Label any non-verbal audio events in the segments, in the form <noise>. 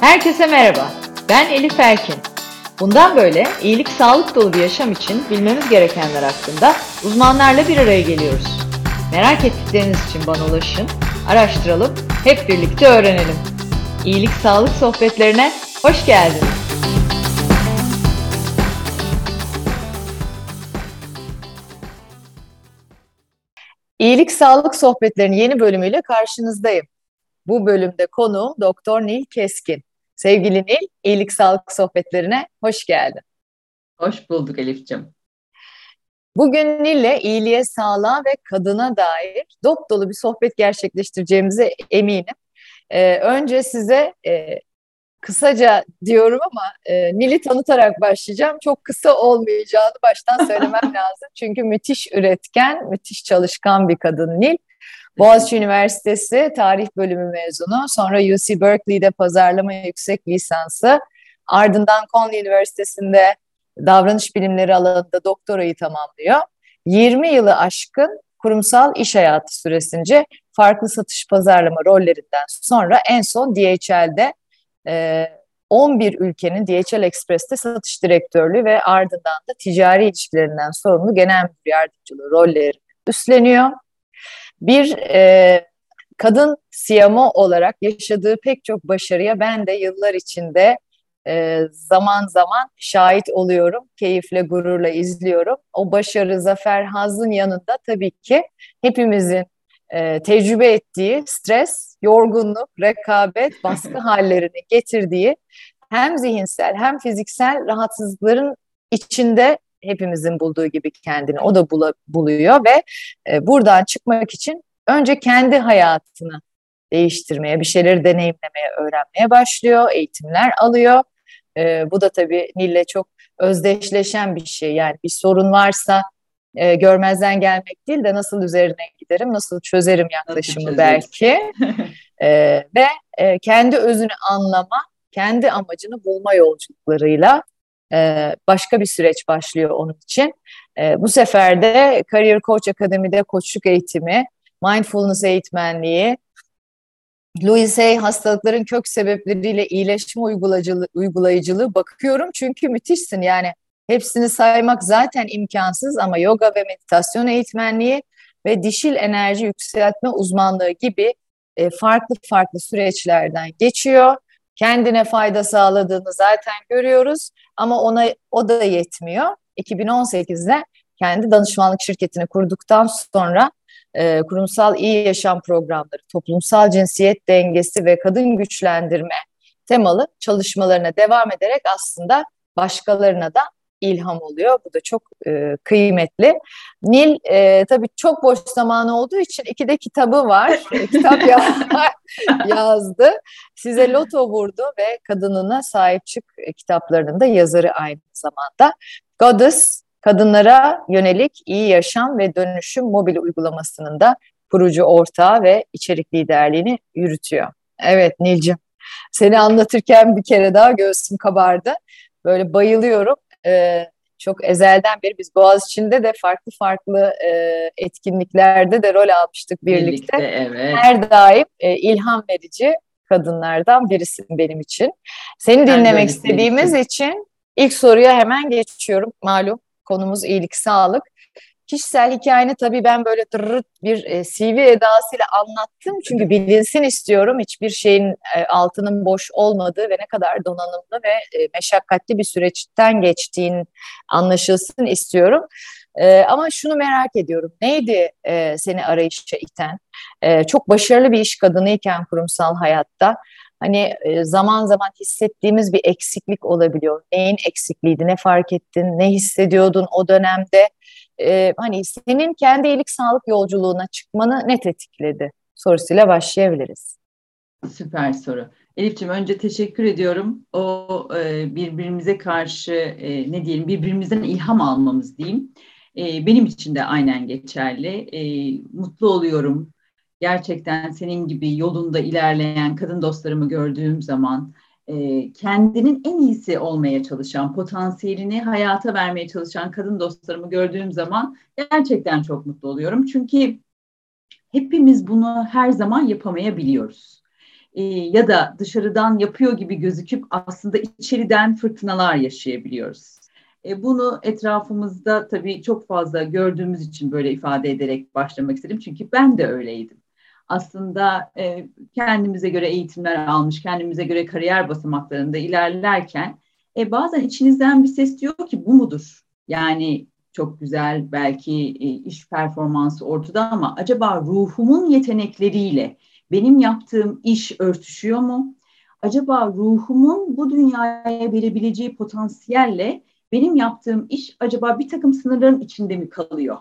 Herkese merhaba. Ben Elif Erkin. Bundan böyle iyilik sağlık dolu bir yaşam için bilmemiz gerekenler hakkında uzmanlarla bir araya geliyoruz. Merak ettikleriniz için bana ulaşın, araştıralım, hep birlikte öğrenelim. İyilik sağlık sohbetlerine hoş geldiniz. İyilik Sağlık Sohbetleri'nin yeni bölümüyle karşınızdayım. Bu bölümde konuğum Doktor Nil Keskin. Sevgili Nil, İyilik Sağlık Sohbetlerine hoş geldin. Hoş bulduk Elif'ciğim. Bugün Nil'le iyiliğe, sağlığa ve kadına dair dop dolu bir sohbet gerçekleştireceğimize eminim. Ee, önce size e, kısaca diyorum ama e, Nil'i tanıtarak başlayacağım. Çok kısa olmayacağını baştan söylemem <laughs> lazım. Çünkü müthiş üretken, müthiş çalışkan bir kadın Nil. Boğaziçi Üniversitesi tarih bölümü mezunu. Sonra UC Berkeley'de pazarlama yüksek lisansı. Ardından Conley Üniversitesi'nde davranış bilimleri alanında doktorayı tamamlıyor. 20 yılı aşkın kurumsal iş hayatı süresince farklı satış pazarlama rollerinden sonra en son DHL'de 11 ülkenin DHL Express'te satış direktörlüğü ve ardından da ticari ilişkilerinden sorumlu genel müdür yardımcılığı rolleri üstleniyor. Bir e, kadın CMO olarak yaşadığı pek çok başarıya ben de yıllar içinde e, zaman zaman şahit oluyorum. Keyifle, gururla izliyorum. O başarı, zafer, hazın yanında tabii ki hepimizin e, tecrübe ettiği stres, yorgunluk, rekabet, baskı <laughs> hallerini getirdiği hem zihinsel hem fiziksel rahatsızlıkların içinde hepimizin bulduğu gibi kendini o da bula, buluyor ve e, buradan çıkmak için önce kendi hayatını değiştirmeye, bir şeyleri deneyimlemeye, öğrenmeye başlıyor, eğitimler alıyor. E, bu da tabii Nil'le çok özdeşleşen bir şey. Yani bir sorun varsa e, görmezden gelmek değil de nasıl üzerine giderim, nasıl çözerim yaklaşımı nasıl belki. <laughs> e, ve e, kendi özünü anlama, kendi amacını bulma yolculuklarıyla başka bir süreç başlıyor onun için. Bu sefer de Career Coach Akademi'de koçluk eğitimi, mindfulness eğitmenliği, Louis Hay hastalıkların kök sebepleriyle iyileşme uygulayıcılığı, bakıyorum çünkü müthişsin yani hepsini saymak zaten imkansız ama yoga ve meditasyon eğitmenliği ve dişil enerji yükseltme uzmanlığı gibi farklı farklı süreçlerden geçiyor. Kendine fayda sağladığını zaten görüyoruz ama ona o da yetmiyor. 2018'de kendi danışmanlık şirketini kurduktan sonra e, kurumsal iyi yaşam programları, toplumsal cinsiyet dengesi ve kadın güçlendirme temalı çalışmalarına devam ederek aslında başkalarına da ilham oluyor. Bu da çok e, kıymetli. Nil e, tabii çok boş zamanı olduğu için iki de kitabı var. <laughs> Kitap <laughs> yazdı. Size loto vurdu ve kadınına sahip çık kitaplarının da yazarı aynı zamanda. Goddess kadınlara yönelik iyi yaşam ve dönüşüm mobil uygulamasının da kurucu ortağı ve içerik liderliğini yürütüyor. Evet Nilcim, seni anlatırken bir kere daha göğsüm kabardı. Böyle bayılıyorum. Ee, çok ezelden beri biz Boğaziçi'nde de farklı farklı e, etkinliklerde de rol almıştık birlikte. birlikte evet. Her daim e, ilham verici kadınlardan birisin benim için. Seni ben dinlemek istediğimiz için ilk soruya hemen geçiyorum. Malum konumuz iyilik, sağlık. Kişisel hikayeni tabii ben böyle tırırt bir e, CV edasıyla anlattım. Çünkü bilinsin istiyorum. Hiçbir şeyin e, altının boş olmadığı ve ne kadar donanımlı ve e, meşakkatli bir süreçten geçtiğin anlaşılsın istiyorum. Ama şunu merak ediyorum. Neydi seni arayışa iten? Çok başarılı bir iş kadınıyken kurumsal hayatta hani zaman zaman hissettiğimiz bir eksiklik olabiliyor. Neyin eksikliğiydi, ne fark ettin, ne hissediyordun o dönemde? E, hani senin kendi iyilik sağlık yolculuğuna çıkmanı ne tetikledi sorusuyla başlayabiliriz. Süper soru. Elif'ciğim önce teşekkür ediyorum. O e, birbirimize karşı e, ne diyelim birbirimizden ilham almamız diyeyim. E, benim için de aynen geçerli. E, mutlu oluyorum. Gerçekten senin gibi yolunda ilerleyen kadın dostlarımı gördüğüm zaman e, kendinin en iyisi olmaya çalışan, potansiyelini hayata vermeye çalışan kadın dostlarımı gördüğüm zaman gerçekten çok mutlu oluyorum. Çünkü hepimiz bunu her zaman yapamayabiliyoruz. e, ya da dışarıdan yapıyor gibi gözüküp aslında içeriden fırtınalar yaşayabiliyoruz. E, bunu etrafımızda tabii çok fazla gördüğümüz için böyle ifade ederek başlamak istedim. Çünkü ben de öyleydim. Aslında e, kendimize göre eğitimler almış, kendimize göre kariyer basamaklarında ilerlerken e, bazen içinizden bir ses diyor ki bu mudur? Yani çok güzel belki e, iş performansı ortada ama acaba ruhumun yetenekleriyle benim yaptığım iş örtüşüyor mu? Acaba ruhumun bu dünyaya verebileceği potansiyelle benim yaptığım iş acaba bir takım sınırların içinde mi kalıyor?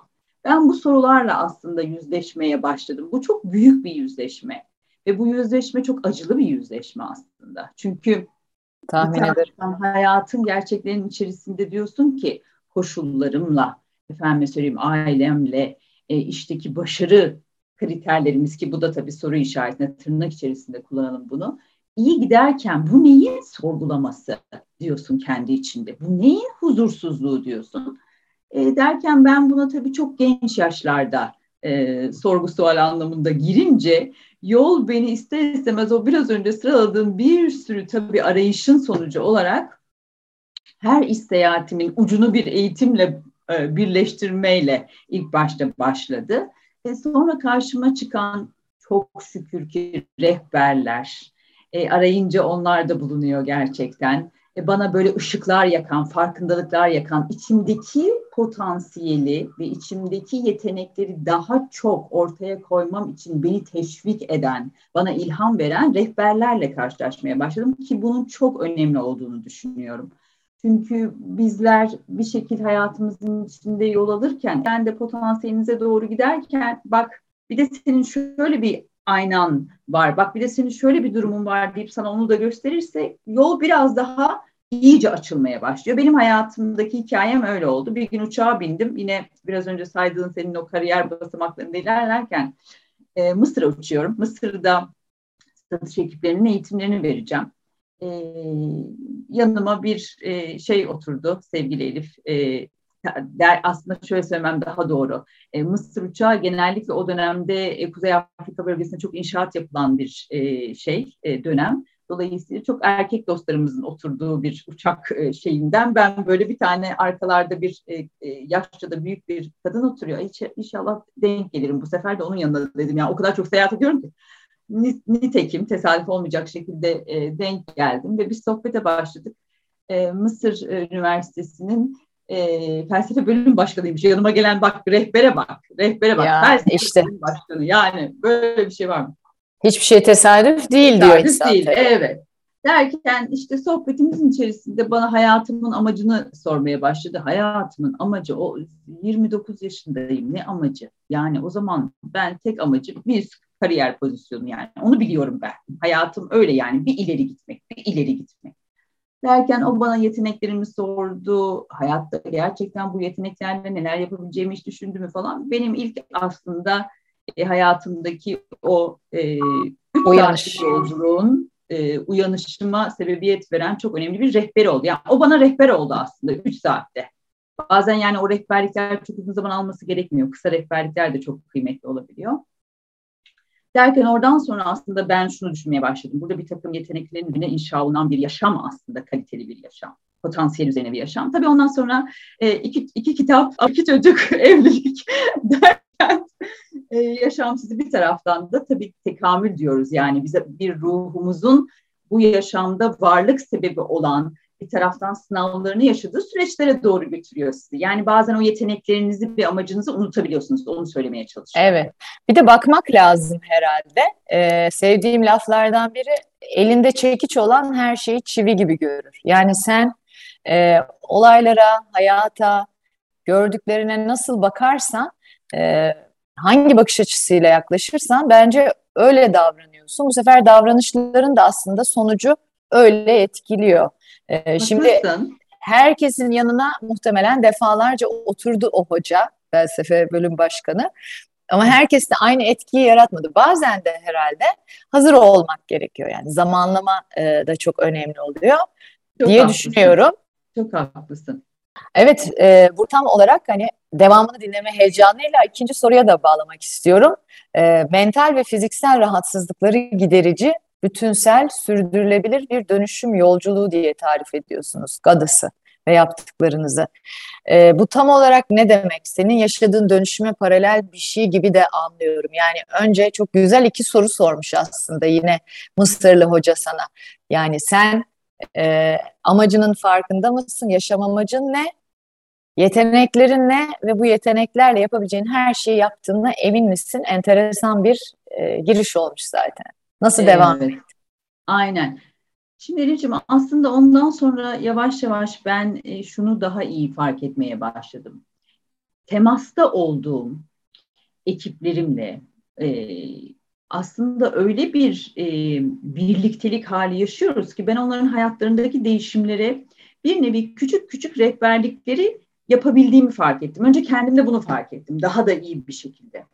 Ben bu sorularla aslında yüzleşmeye başladım. Bu çok büyük bir yüzleşme ve bu yüzleşme çok acılı bir yüzleşme aslında. Çünkü tahmin ederim. Hayatın gerçeklerinin içerisinde diyorsun ki koşullarımla, efendim söyleyeyim ailemle, e, işteki başarı kriterlerimiz ki bu da tabii soru işaretine tırnak içerisinde kullanalım bunu. İyi giderken bu neyin sorgulaması diyorsun kendi içinde. Bu neyin huzursuzluğu diyorsun. E, derken ben buna tabii çok genç yaşlarda e, sorgu sual anlamında girince yol beni ister istemez o biraz önce sıraladığım bir sürü tabii arayışın sonucu olarak her iş seyahatimin ucunu bir eğitimle e, birleştirmeyle ilk başta başladı. Ve sonra karşıma çıkan çok şükür ki rehberler, e, arayınca onlar da bulunuyor gerçekten. E, bana böyle ışıklar yakan, farkındalıklar yakan, içimdeki potansiyeli ve içimdeki yetenekleri daha çok ortaya koymam için beni teşvik eden, bana ilham veren rehberlerle karşılaşmaya başladım ki bunun çok önemli olduğunu düşünüyorum. Çünkü bizler bir şekilde hayatımızın içinde yol alırken, ben de potansiyelinize doğru giderken bak bir de senin şöyle bir aynan var, bak bir de senin şöyle bir durumun var deyip sana onu da gösterirse yol biraz daha iyice açılmaya başlıyor. Benim hayatımdaki hikayem öyle oldu. Bir gün uçağa bindim. Yine biraz önce saydığın senin o kariyer basamaklarında ilerlerken e, Mısır'a uçuyorum. Mısır'da satış ekiplerinin eğitimlerini vereceğim e, yanıma bir e, şey oturdu sevgili Elif. E, aslında şöyle söylemem daha doğru. E, Mısır uçağı genellikle o dönemde e, Kuzey Afrika bölgesinde çok inşaat yapılan bir e, şey e, dönem. Dolayısıyla çok erkek dostlarımızın oturduğu bir uçak e, şeyinden ben böyle bir tane arkalarda bir e, e, yaşça da büyük bir kadın oturuyor. Hiç, inşallah denk gelirim bu sefer de onun yanında dedim. Yani o kadar çok seyahat ediyorum ki nitekim tesadüf olmayacak şekilde e, denk geldim ve bir sohbete başladık. E, Mısır Üniversitesi'nin e, felsefe bölüm başkanıymış. Yanıma gelen bak rehbere bak. Rehbere bak. Ya, felsefe işte. bölüm başkanı. Yani böyle bir şey var mı? Hiçbir şey tesadüf değil tesadüf diyor insan. değil, evet. Derken işte sohbetimizin içerisinde bana hayatımın amacını sormaya başladı. Hayatımın amacı o 29 yaşındayım. Ne amacı? Yani o zaman ben tek amacım bir kariyer pozisyonu yani. Onu biliyorum ben. Hayatım öyle yani. Bir ileri gitmek, bir ileri gitmek. Derken o bana yeteneklerimi sordu. Hayatta gerçekten bu yeteneklerle neler yapabileceğimi hiç düşündü mü falan. Benim ilk aslında e, hayatımdaki o e, üç yolculuğun e, uyanışıma sebebiyet veren çok önemli bir rehber oldu. Yani o bana rehber oldu aslında 3 saatte. Bazen yani o rehberlikler çok uzun zaman alması gerekmiyor. Kısa rehberlikler de çok kıymetli olabiliyor. Derken oradan sonra aslında ben şunu düşünmeye başladım. Burada bir takım yeteneklerin üzerine inşa olunan bir yaşam aslında kaliteli bir yaşam. Potansiyel üzerine bir yaşam. Tabii ondan sonra e, iki, iki kitap, iki çocuk, <laughs> evlilik <laughs> derken e, yaşam sizi bir taraftan da tabii tekamül diyoruz. Yani bize bir ruhumuzun bu yaşamda varlık sebebi olan bir taraftan sınavlarını yaşadığı süreçlere doğru götürüyor sizi. Yani bazen o yeteneklerinizi ve amacınızı unutabiliyorsunuz. Onu söylemeye çalışıyorum. Evet. Bir de bakmak lazım herhalde. Ee, sevdiğim laflardan biri elinde çekiç olan her şeyi çivi gibi görür. Yani sen e, olaylara, hayata, gördüklerine nasıl bakarsan, e, hangi bakış açısıyla yaklaşırsan bence öyle davranıyorsun. Bu sefer davranışların da aslında sonucu öyle etkiliyor. Ee, şimdi herkesin yanına muhtemelen defalarca oturdu o hoca, felsefe bölüm başkanı. Ama herkes de aynı etkiyi yaratmadı. Bazen de herhalde hazır olmak gerekiyor. Yani zamanlama e, da çok önemli oluyor çok diye haklısın. düşünüyorum. Çok haklısın. Evet, e, bu tam olarak hani devamını dinleme heyecanıyla ikinci soruya da bağlamak istiyorum. E, mental ve fiziksel rahatsızlıkları giderici bütünsel, sürdürülebilir bir dönüşüm yolculuğu diye tarif ediyorsunuz GADAS'ı ve yaptıklarınızı. E, bu tam olarak ne demek? Senin yaşadığın dönüşüme paralel bir şey gibi de anlıyorum. Yani önce çok güzel iki soru sormuş aslında yine Mısırlı hoca sana. Yani sen e, amacının farkında mısın? Yaşam amacın ne? Yeteneklerin ne ve bu yeteneklerle yapabileceğin her şeyi yaptığına emin misin? Enteresan bir e, giriş olmuş zaten. Nasıl evet. devam etti? Aynen. Şimdi Elif'ciğim aslında ondan sonra yavaş yavaş ben e, şunu daha iyi fark etmeye başladım. Temasta olduğum ekiplerimle e, aslında öyle bir e, birliktelik hali yaşıyoruz ki ben onların hayatlarındaki değişimlere bir nevi küçük küçük rehberlikleri yapabildiğimi fark ettim. Önce kendimde bunu fark ettim. Daha da iyi bir şekilde.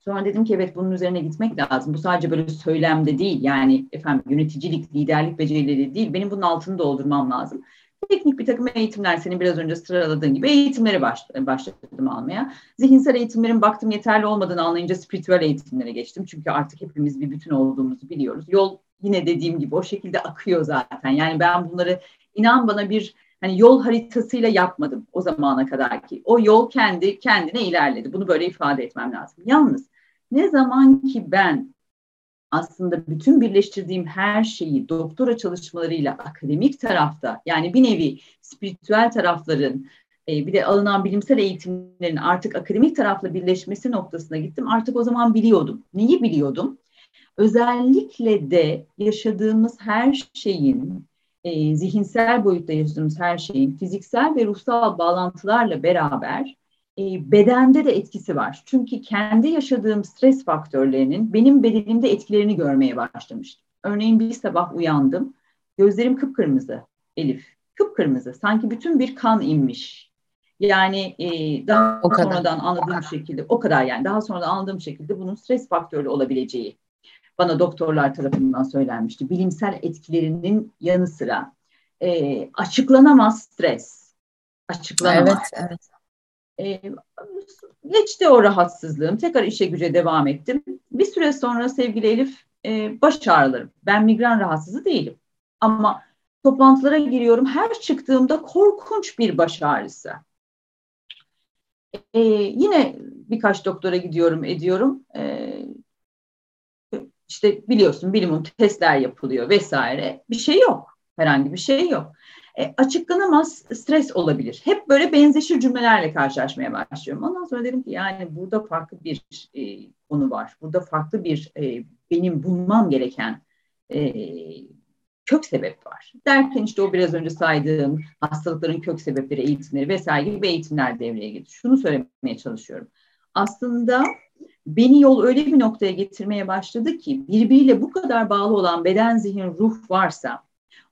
Sonra dedim ki evet bunun üzerine gitmek lazım. Bu sadece böyle söylemde değil. Yani efendim yöneticilik, liderlik becerileri değil. Benim bunun altını doldurmam lazım. Teknik bir takım eğitimler senin biraz önce sıraladığın gibi eğitimleri baş, başladım almaya. Zihinsel eğitimlerin baktım yeterli olmadığını anlayınca spiritüel eğitimlere geçtim. Çünkü artık hepimiz bir bütün olduğumuzu biliyoruz. Yol yine dediğim gibi o şekilde akıyor zaten. Yani ben bunları inan bana bir hani yol haritasıyla yapmadım o zamana kadar ki. O yol kendi kendine ilerledi. Bunu böyle ifade etmem lazım. Yalnız ne zaman ki ben aslında bütün birleştirdiğim her şeyi doktora çalışmalarıyla akademik tarafta yani bir nevi spiritüel tarafların e, bir de alınan bilimsel eğitimlerin artık akademik tarafla birleşmesi noktasına gittim. Artık o zaman biliyordum. Neyi biliyordum? Özellikle de yaşadığımız her şeyin e, zihinsel boyutta yaşadığımız her şeyin fiziksel ve ruhsal bağlantılarla beraber bedende de etkisi var. Çünkü kendi yaşadığım stres faktörlerinin benim bedenimde etkilerini görmeye başlamıştım. Örneğin bir sabah uyandım, gözlerim kıpkırmızı Elif, kıpkırmızı. Sanki bütün bir kan inmiş. Yani e, daha o sonradan anladığım şekilde, o kadar yani daha sonradan anladığım şekilde bunun stres faktörlü olabileceği bana doktorlar tarafından söylenmişti. Bilimsel etkilerinin yanı sıra e, açıklanamaz stres. Açıklanamaz. Evet, evet. E, geçti o rahatsızlığım. Tekrar işe güce devam ettim. Bir süre sonra sevgili Elif e, baş ağrılarım. Ben migren rahatsızı değilim. Ama toplantılara giriyorum. Her çıktığımda korkunç bir baş ağrısı. E, yine birkaç doktora gidiyorum, ediyorum. E, işte biliyorsun bilimin testler yapılıyor vesaire. Bir şey yok. Herhangi bir şey yok. E, açıklanamaz stres olabilir. Hep böyle benzeşir cümlelerle karşılaşmaya başlıyorum. Ondan sonra dedim ki yani burada farklı bir e, konu var. Burada farklı bir e, benim bulmam gereken e, kök sebep var. Derken işte o biraz önce saydığım hastalıkların kök sebepleri, eğitimleri vesaire gibi eğitimler devreye girdi. Şunu söylemeye çalışıyorum. Aslında beni yol öyle bir noktaya getirmeye başladı ki birbiriyle bu kadar bağlı olan beden, zihin, ruh varsa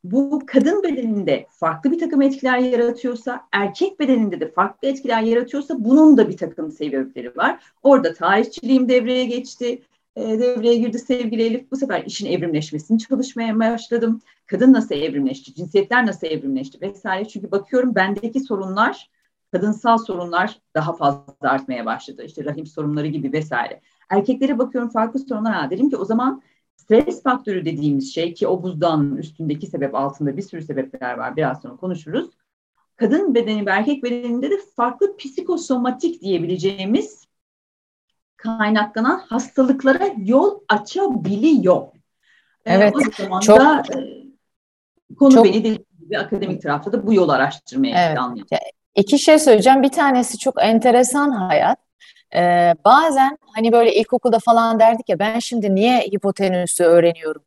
bu kadın bedeninde farklı bir takım etkiler yaratıyorsa, erkek bedeninde de farklı etkiler yaratıyorsa bunun da bir takım sebepleri var. Orada tarihçiliğim devreye geçti. E, devreye girdi sevgili Elif. Bu sefer işin evrimleşmesini çalışmaya başladım. Kadın nasıl evrimleşti, cinsiyetler nasıl evrimleşti vesaire. Çünkü bakıyorum bendeki sorunlar, kadınsal sorunlar daha fazla artmaya başladı. İşte rahim sorunları gibi vesaire. Erkeklere bakıyorum farklı sorunlar. Ha, dedim ki o zaman Stres faktörü dediğimiz şey ki o buzdağının üstündeki sebep altında bir sürü sebepler var. Biraz sonra konuşuruz. Kadın bedeni ve erkek bedeninde de farklı psikosomatik diyebileceğimiz kaynaklanan hastalıklara yol açabiliyor. Ee, evet. o zaman çok, da e, konu çok, beni dediğim gibi akademik tarafta da bu yol araştırmaya evet. planlıyor. İki şey söyleyeceğim. Bir tanesi çok enteresan hayat. Ee, bazen hani böyle ilkokulda falan derdik ya ben şimdi niye hipotenüsü öğreniyorum?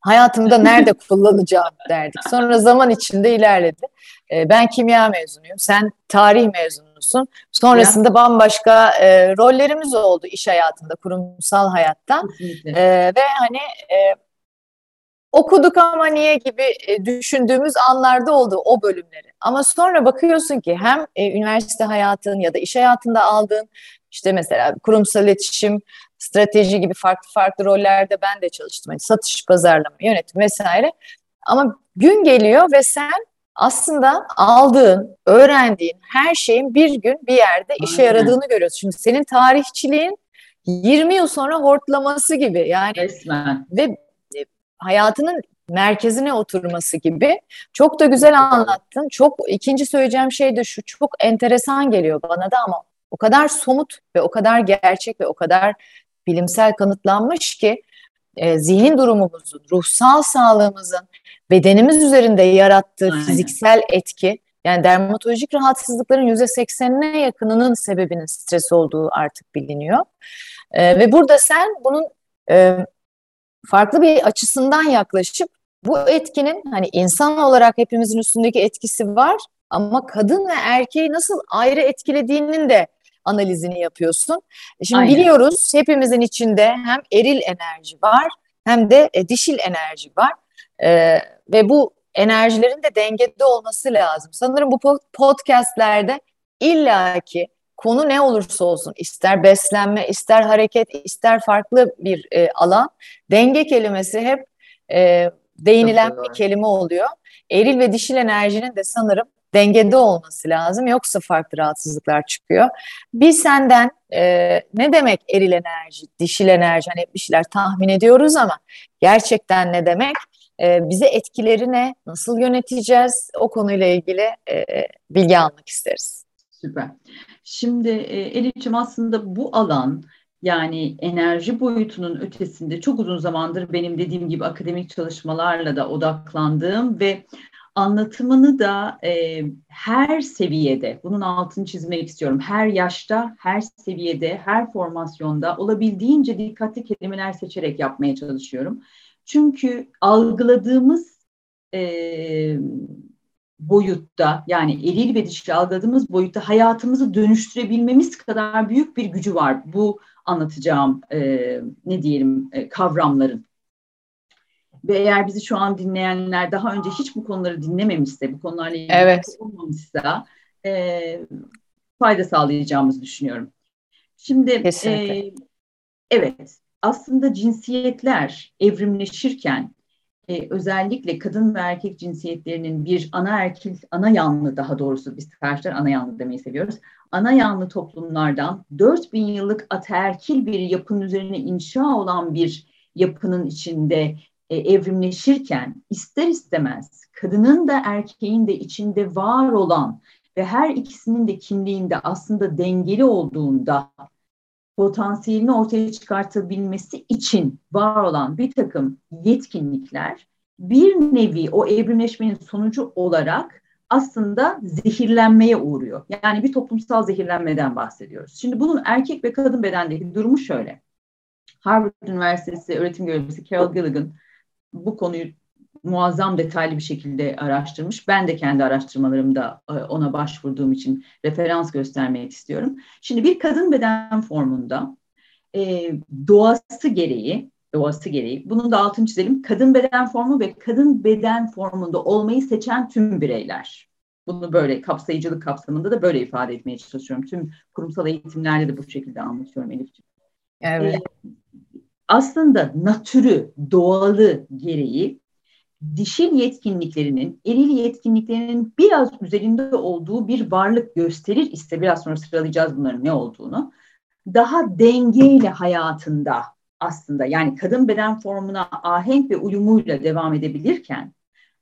Hayatımda nerede <laughs> kullanacağım derdik. Sonra zaman içinde ilerledi. Ee, ben kimya mezunuyum, sen tarih mezunusun. Sonrasında ya. bambaşka e, rollerimiz oldu iş hayatında, kurumsal hayatta. Ee, ve hani e, okuduk ama niye gibi düşündüğümüz anlarda oldu o bölümleri. Ama sonra bakıyorsun ki hem üniversite hayatın ya da iş hayatında aldığın işte mesela kurumsal iletişim, strateji gibi farklı farklı rollerde ben de çalıştım. Yani satış, pazarlama, yönetim vesaire. Ama gün geliyor ve sen aslında aldığın, öğrendiğin her şeyin bir gün bir yerde işe yaradığını görüyorsun. Şimdi senin tarihçiliğin 20 yıl sonra hortlaması gibi yani. Resmen. Ve hayatının merkezine oturması gibi. Çok da güzel anlattın. Çok ikinci söyleyeceğim şey de şu çok enteresan geliyor bana da ama o kadar somut ve o kadar gerçek ve o kadar bilimsel kanıtlanmış ki e, zihin durumumuzun, ruhsal sağlığımızın bedenimiz üzerinde yarattığı Aynen. fiziksel etki yani dermatolojik rahatsızlıkların yüzde seksenine yakınının sebebinin stres olduğu artık biliniyor. E, ve burada sen bunun e, farklı bir açısından yaklaşıp bu etkinin hani insan olarak hepimizin üstündeki etkisi var ama kadın ve erkeği nasıl ayrı etkilediğinin de analizini yapıyorsun. E, şimdi Aynen. biliyoruz hepimizin içinde hem eril enerji var hem de e, dişil enerji var. E, ve bu enerjilerin de dengede olması lazım. Sanırım bu podcastlerde illaki konu ne olursa olsun ister beslenme, ister hareket, ister farklı bir e, alan denge kelimesi hep e, değinilen bir kelime oluyor. Eril ve dişil enerjinin de sanırım dengede olması lazım. Yoksa farklı rahatsızlıklar çıkıyor. Biz senden e, ne demek eril enerji, dişil enerji hani bir şeyler tahmin ediyoruz ama gerçekten ne demek? E, bize etkileri ne? Nasıl yöneteceğiz? O konuyla ilgili e, bilgi almak isteriz. Süper. Şimdi e, Elif'ciğim aslında bu alan yani enerji boyutunun ötesinde çok uzun zamandır benim dediğim gibi akademik çalışmalarla da odaklandığım ve anlatımını da e, her seviyede, bunun altını çizmek istiyorum. Her yaşta, her seviyede, her formasyonda olabildiğince dikkatli kelimeler seçerek yapmaya çalışıyorum. Çünkü algıladığımız e, boyutta yani eril ve dişil algıladığımız boyutta hayatımızı dönüştürebilmemiz kadar büyük bir gücü var bu anlatacağım e, ne diyelim e, kavramların. Ve eğer bizi şu an dinleyenler daha önce hiç bu konuları dinlememişse, bu konularla ilgili evet. olmamışsa e, fayda sağlayacağımızı düşünüyorum. Şimdi e, evet aslında cinsiyetler evrimleşirken e, özellikle kadın ve erkek cinsiyetlerinin bir ana erkek, ana yanlı daha doğrusu biz karşılar ana yanlı demeyi seviyoruz. Ana yanlı toplumlardan 4000 yıllık ataerkil bir yapının üzerine inşa olan bir yapının içinde e, evrimleşirken ister istemez kadının da erkeğin de içinde var olan ve her ikisinin de kimliğinde aslında dengeli olduğunda potansiyelini ortaya çıkartabilmesi için var olan bir takım yetkinlikler bir nevi o evrimleşmenin sonucu olarak aslında zehirlenmeye uğruyor. Yani bir toplumsal zehirlenmeden bahsediyoruz. Şimdi bunun erkek ve kadın bedendeki durumu şöyle. Harvard Üniversitesi öğretim görevlisi Carol Gilligan bu konuyu muazzam detaylı bir şekilde araştırmış. Ben de kendi araştırmalarımda e, ona başvurduğum için referans göstermek istiyorum. Şimdi bir kadın beden formunda e, doğası gereği doğası gereği. Bunun da altını çizelim. Kadın beden formu ve kadın beden formunda olmayı seçen tüm bireyler. Bunu böyle kapsayıcılık kapsamında da böyle ifade etmeye çalışıyorum. Tüm kurumsal eğitimlerde de bu şekilde anlatıyorum Elifciğim. Evet. Ee, aslında natürü, doğalı gereği dişil yetkinliklerinin, eril yetkinliklerinin biraz üzerinde olduğu bir varlık gösterir ise biraz sonra sıralayacağız bunların ne olduğunu. Daha dengeyle hayatında aslında yani kadın beden formuna ahenk ve uyumuyla devam edebilirken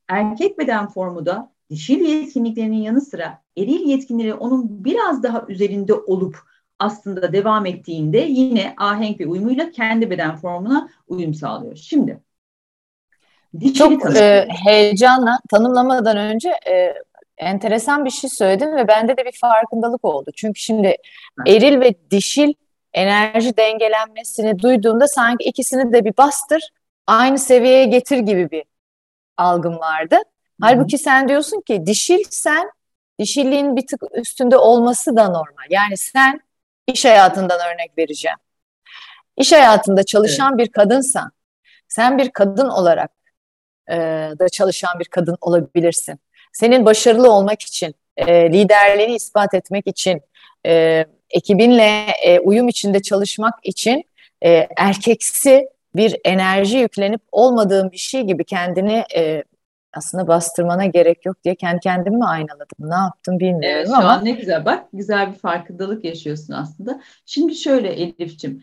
erkek beden formu da dişil yetkinliklerinin yanı sıra eril yetkinleri onun biraz daha üzerinde olup aslında devam ettiğinde yine ahenk ve uyumuyla kendi beden formuna uyum sağlıyor. Şimdi çok e, heyecanla tanımlamadan önce e, enteresan bir şey söyledin ve bende de bir farkındalık oldu. Çünkü şimdi eril ve dişil enerji dengelenmesini duyduğumda sanki ikisini de bir bastır, aynı seviyeye getir gibi bir algım vardı. Halbuki sen diyorsun ki dişil sen, dişilliğin bir tık üstünde olması da normal. Yani sen iş hayatından örnek vereceğim. İş hayatında çalışan evet. bir kadınsan, sen bir kadın olarak e, da çalışan bir kadın olabilirsin. Senin başarılı olmak için, e, liderliğini ispat etmek için, e, ekibinle e, uyum içinde çalışmak için e, erkeksi bir enerji yüklenip olmadığın bir şey gibi kendini e, aslında bastırmana gerek yok diye kendi kendimi mi aynaladım? Ne yaptım bilmiyorum evet, şu ama. an ne güzel bak güzel bir farkındalık yaşıyorsun aslında. Şimdi şöyle Elif'ciğim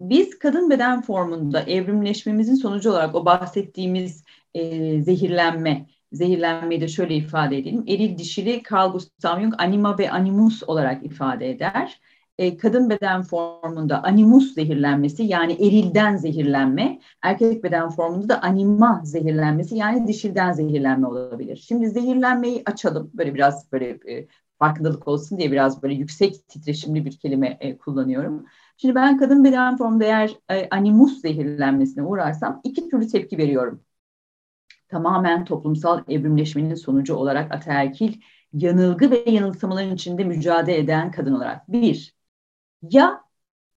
biz kadın beden formunda evrimleşmemizin sonucu olarak o bahsettiğimiz e, zehirlenme, zehirlenmeyi de şöyle ifade edelim. Eril dişili Carl Gustav Jung anima ve animus olarak ifade eder. E, kadın beden formunda animus zehirlenmesi yani erilden zehirlenme, erkek beden formunda da anima zehirlenmesi yani dişilden zehirlenme olabilir. Şimdi zehirlenmeyi açalım. Böyle biraz böyle e, farkındalık olsun diye biraz böyle yüksek titreşimli bir kelime e, kullanıyorum. Şimdi ben kadın beden formunda eğer e, animus zehirlenmesine uğrarsam iki türlü tepki veriyorum. Tamamen toplumsal evrimleşmenin sonucu olarak ataerkil yanılgı ve yanılsamaların içinde mücadele eden kadın olarak. Bir, ya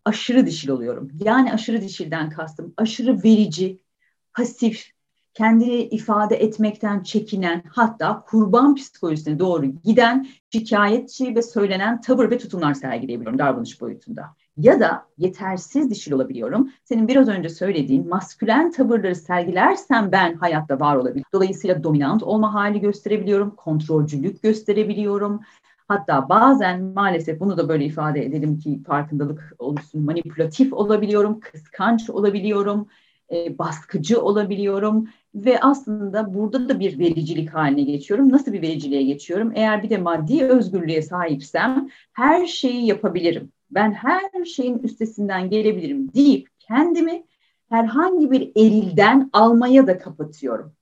aşırı dişil oluyorum. Yani aşırı dişilden kastım aşırı verici, pasif, kendini ifade etmekten çekinen hatta kurban psikolojisine doğru giden şikayetçi ve söylenen tavır ve tutumlar sergileyebiliyorum davranış boyutunda. Ya da yetersiz dişil olabiliyorum. Senin biraz önce söylediğin maskülen tavırları sergilersem ben hayatta var olabilirim. Dolayısıyla dominant olma hali gösterebiliyorum, kontrolcülük gösterebiliyorum. Hatta bazen maalesef bunu da böyle ifade edelim ki farkındalık oluşsun. Manipülatif olabiliyorum, kıskanç olabiliyorum, e, baskıcı olabiliyorum ve aslında burada da bir vericilik haline geçiyorum. Nasıl bir vericiliğe geçiyorum? Eğer bir de maddi özgürlüğe sahipsem her şeyi yapabilirim. Ben her şeyin üstesinden gelebilirim deyip kendimi herhangi bir erilden almaya da kapatıyorum.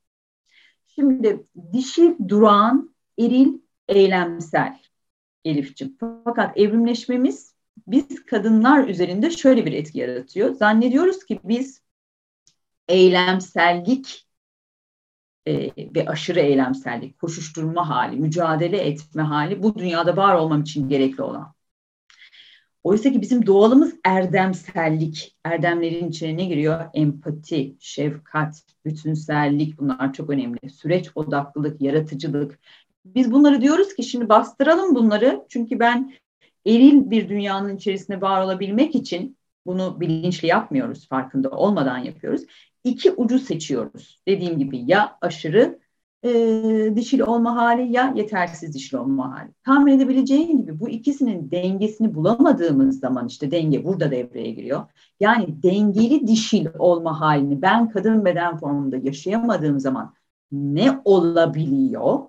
Şimdi dişi durağan, eril, eylemsel Elif'ciğim. Fakat evrimleşmemiz biz kadınlar üzerinde şöyle bir etki yaratıyor. Zannediyoruz ki biz eylemsellik e, ve aşırı eylemsellik, koşuşturma hali, mücadele etme hali bu dünyada var olmam için gerekli olan. Oysa ki bizim doğalımız erdemsellik. Erdemlerin içine ne giriyor? Empati, şefkat, bütünsellik bunlar çok önemli. Süreç odaklılık, yaratıcılık. Biz bunları diyoruz ki şimdi bastıralım bunları. Çünkü ben eril bir dünyanın içerisinde var olabilmek için bunu bilinçli yapmıyoruz, farkında olmadan yapıyoruz iki ucu seçiyoruz. Dediğim gibi ya aşırı e, dişil olma hali ya yetersiz dişil olma hali. Tahmin edebileceğin gibi bu ikisinin dengesini bulamadığımız zaman işte denge burada devreye giriyor. Yani dengeli dişil olma halini ben kadın beden formunda yaşayamadığım zaman ne olabiliyor?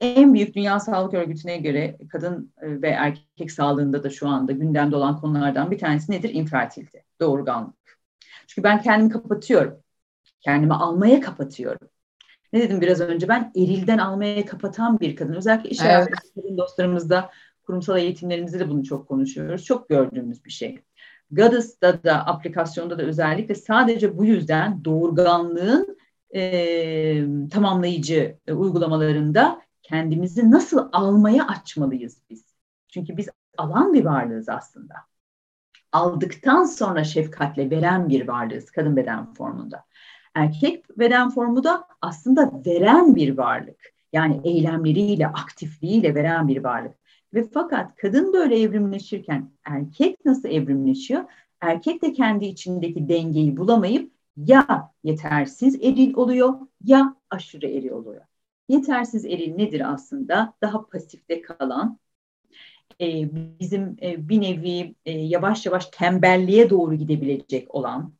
En büyük Dünya Sağlık Örgütü'ne göre kadın e, ve erkek sağlığında da şu anda gündemde olan konulardan bir tanesi nedir? İnfertilite, doğurganlık. Çünkü ben kendimi kapatıyorum. Kendimi almaya kapatıyorum. Ne dedim biraz önce ben erilden almaya kapatan bir kadın. Özellikle iş evet. kadın dostlarımızda kurumsal eğitimlerimizde de bunu çok konuşuyoruz. Çok gördüğümüz bir şey. Goddess'da da aplikasyonda da özellikle sadece bu yüzden doğurganlığın e, tamamlayıcı e, uygulamalarında kendimizi nasıl almaya açmalıyız biz? Çünkü biz alan bir varlığız aslında aldıktan sonra şefkatle veren bir varlığız kadın beden formunda. Erkek beden formu da aslında veren bir varlık. Yani eylemleriyle, aktifliğiyle veren bir varlık. Ve fakat kadın böyle evrimleşirken erkek nasıl evrimleşiyor? Erkek de kendi içindeki dengeyi bulamayıp ya yetersiz eril oluyor ya aşırı eril oluyor. Yetersiz eril nedir aslında? Daha pasifte kalan, e, bizim e, bir nevi e, yavaş yavaş tembelliğe doğru gidebilecek olan,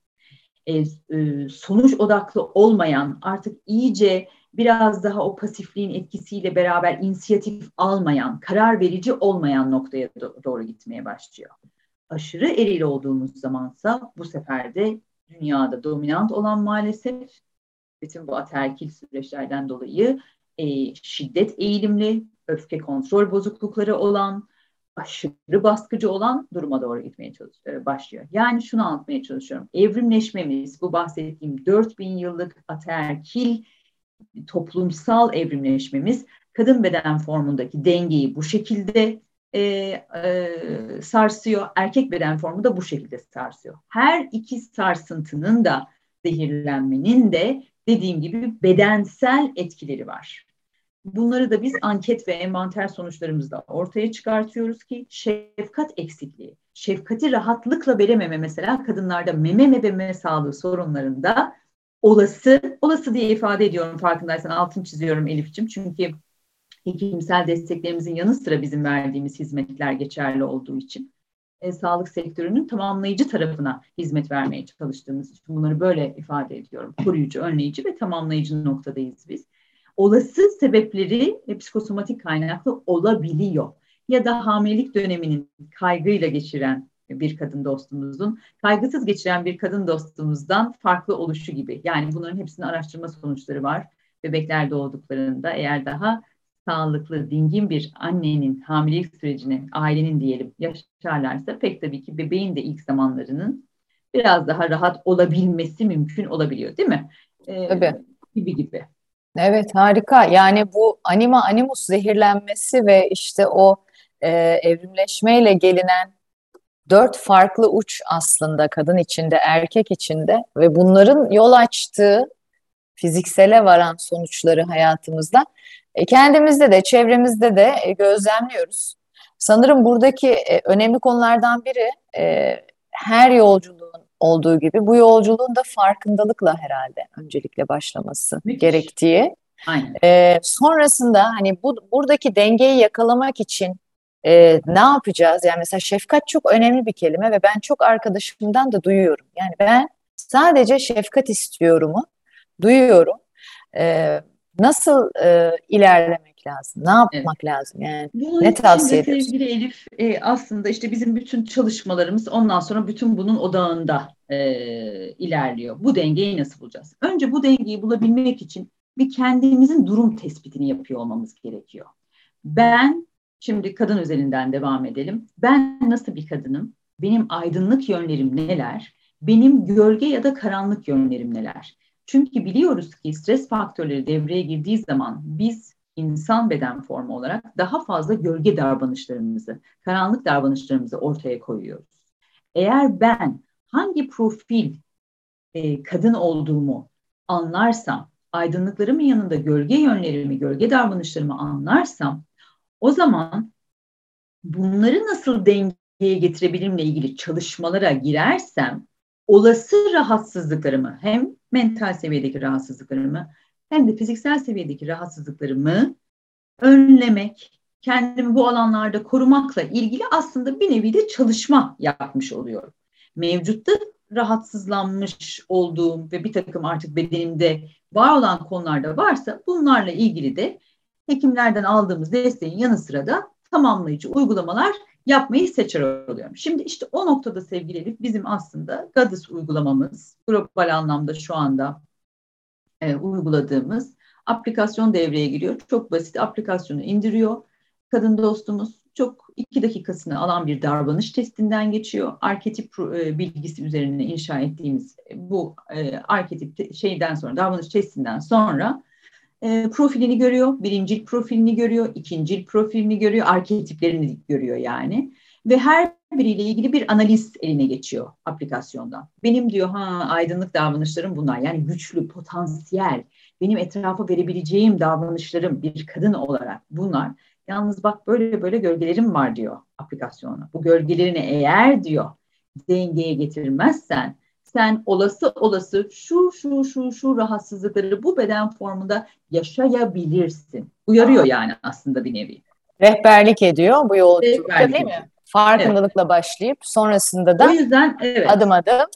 e, e, sonuç odaklı olmayan, artık iyice biraz daha o pasifliğin etkisiyle beraber inisiyatif almayan, karar verici olmayan noktaya do- doğru gitmeye başlıyor. Aşırı eril olduğumuz zamansa bu sefer de dünyada dominant olan maalesef bütün bu ataerkil süreçlerden dolayı e, şiddet eğilimli, öfke kontrol bozuklukları olan, aşırı baskıcı olan duruma doğru gitmeye çalışıyor, başlıyor. Yani şunu anlatmaya çalışıyorum. Evrimleşmemiz, bu bahsettiğim 4000 yıllık ataerkil toplumsal evrimleşmemiz kadın beden formundaki dengeyi bu şekilde e, e, sarsıyor. Erkek beden formu da bu şekilde sarsıyor. Her iki sarsıntının da zehirlenmenin de dediğim gibi bedensel etkileri var. Bunları da biz anket ve envanter sonuçlarımızda ortaya çıkartıyoruz ki şefkat eksikliği, şefkati rahatlıkla verememe mesela kadınlarda meme ve meme sağlığı sorunlarında olası, olası diye ifade ediyorum farkındaysan altını çiziyorum Elif'ciğim. Çünkü hekimsel desteklerimizin yanı sıra bizim verdiğimiz hizmetler geçerli olduğu için. E, sağlık sektörünün tamamlayıcı tarafına hizmet vermeye çalıştığımız için bunları böyle ifade ediyorum. Koruyucu, önleyici ve tamamlayıcı noktadayız biz. Olası sebepleri e, psikosomatik kaynaklı olabiliyor. Ya da hamilelik döneminin kaygıyla geçiren bir kadın dostumuzun kaygısız geçiren bir kadın dostumuzdan farklı oluşu gibi. Yani bunların hepsinin araştırma sonuçları var. Bebekler doğduklarında eğer daha sağlıklı, dingin bir annenin hamilelik sürecini, ailenin diyelim yaşarlarsa pek tabii ki bebeğin de ilk zamanlarının biraz daha rahat olabilmesi mümkün olabiliyor değil mi? Ee, tabii. Gibi gibi. Evet harika. Yani bu anima animus zehirlenmesi ve işte o e, evrimleşmeyle gelinen dört farklı uç aslında kadın içinde, erkek içinde ve bunların yol açtığı fiziksele varan sonuçları hayatımızda e, kendimizde de çevremizde de e, gözlemliyoruz. Sanırım buradaki e, önemli konulardan biri her yolculuğun olduğu gibi bu yolculuğun da farkındalıkla herhalde öncelikle başlaması Müthiş. gerektiği. Aynen. sonrasında hani bu buradaki dengeyi yakalamak için e, ne yapacağız? Yani mesela şefkat çok önemli bir kelime ve ben çok arkadaşımdan da duyuyorum. Yani ben sadece şefkat istiyorumu duyuyorum. E, nasıl e, ilerlemek lazım? Ne yapmak evet. lazım? Yani bunun ne tavsiye ediyorsun? Sevgili Elif e, aslında işte bizim bütün çalışmalarımız ondan sonra bütün bunun odağında e, ilerliyor. Bu dengeyi nasıl bulacağız? Önce bu dengeyi bulabilmek için bir kendimizin durum tespitini yapıyor olmamız gerekiyor. Ben Şimdi kadın özelinden devam edelim. Ben nasıl bir kadınım? Benim aydınlık yönlerim neler? Benim gölge ya da karanlık yönlerim neler? Çünkü biliyoruz ki stres faktörleri devreye girdiği zaman biz insan beden formu olarak daha fazla gölge davranışlarımızı, karanlık davranışlarımızı ortaya koyuyoruz. Eğer ben hangi profil e, kadın olduğumu anlarsam, aydınlıklarımın yanında gölge yönlerimi, gölge davranışlarımı anlarsam o zaman bunları nasıl dengeye getirebilirimle ilgili çalışmalara girersem olası rahatsızlıklarımı hem mental seviyedeki rahatsızlıklarımı hem de fiziksel seviyedeki rahatsızlıklarımı önlemek, kendimi bu alanlarda korumakla ilgili aslında bir nevi de çalışma yapmış oluyorum. Mevcutta rahatsızlanmış olduğum ve bir takım artık bedenimde var olan konularda varsa bunlarla ilgili de hekimlerden aldığımız desteğin yanı sıra da tamamlayıcı uygulamalar yapmayı seçer oluyorum. Şimdi işte o noktada sevgili Elif bizim aslında GADIS uygulamamız global anlamda şu anda e, uyguladığımız aplikasyon devreye giriyor. Çok basit aplikasyonu indiriyor. Kadın dostumuz çok iki dakikasını alan bir davranış testinden geçiyor. Arketip e, bilgisi üzerine inşa ettiğimiz bu e, arketip şeyden sonra davranış testinden sonra e, profilini görüyor. Birincil profilini görüyor, ikincil profilini görüyor, arketiplerini görüyor yani. Ve her biriyle ilgili bir analiz eline geçiyor aplikasyonda. Benim diyor ha aydınlık davranışlarım bunlar. Yani güçlü, potansiyel, benim etrafa verebileceğim davranışlarım bir kadın olarak bunlar. Yalnız bak böyle böyle gölgelerim var diyor aplikasyona. Bu gölgelerini eğer diyor dengeye getirmezsen sen olası olası şu şu şu şu rahatsızlıkları bu beden formunda yaşayabilirsin. Uyarıyor yani aslında bir nevi. Rehberlik ediyor bu yolculukta değil mi? Farkındalıkla evet. başlayıp sonrasında da o yüzden, evet. adım adım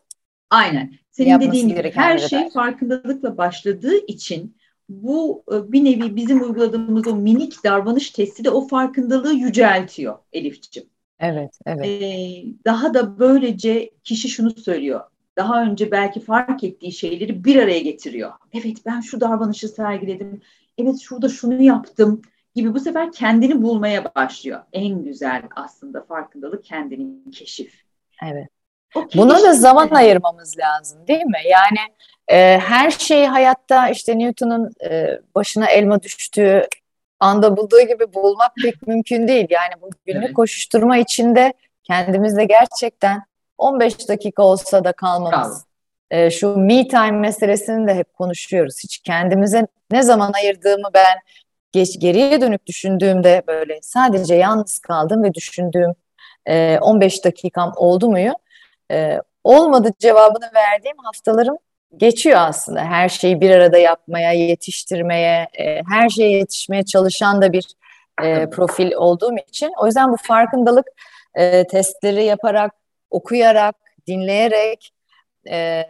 Aynen. Senin dediğin gibi her şey der. farkındalıkla başladığı için bu e, bir nevi bizim uyguladığımız o minik davranış testi de o farkındalığı yüceltiyor Elif'ciğim. Evet, evet. Ee, daha da böylece kişi şunu söylüyor daha önce belki fark ettiği şeyleri bir araya getiriyor. Evet ben şu davranışı sergiledim. Evet şurada şunu yaptım gibi bu sefer kendini bulmaya başlıyor. En güzel aslında farkındalık kendini keşif. Evet. Buna da zaman ayırmamız lazım değil mi? Yani e, her şeyi hayatta işte Newton'un e, başına elma düştüğü anda bulduğu gibi bulmak pek mümkün değil. Yani bu günlük evet. koşuşturma içinde kendimizde gerçekten 15 dakika olsa da kalmamız. E, şu me time meselesini de hep konuşuyoruz. Hiç kendimize ne zaman ayırdığımı ben geç, geriye dönüp düşündüğümde böyle sadece yalnız kaldım ve düşündüğüm e, 15 dakikam oldu muyu? E, olmadı cevabını verdiğim haftalarım geçiyor aslında. Her şeyi bir arada yapmaya, yetiştirmeye, e, her şeye yetişmeye çalışan da bir e, profil olduğum için. O yüzden bu farkındalık e, testleri yaparak, okuyarak, dinleyerek, e,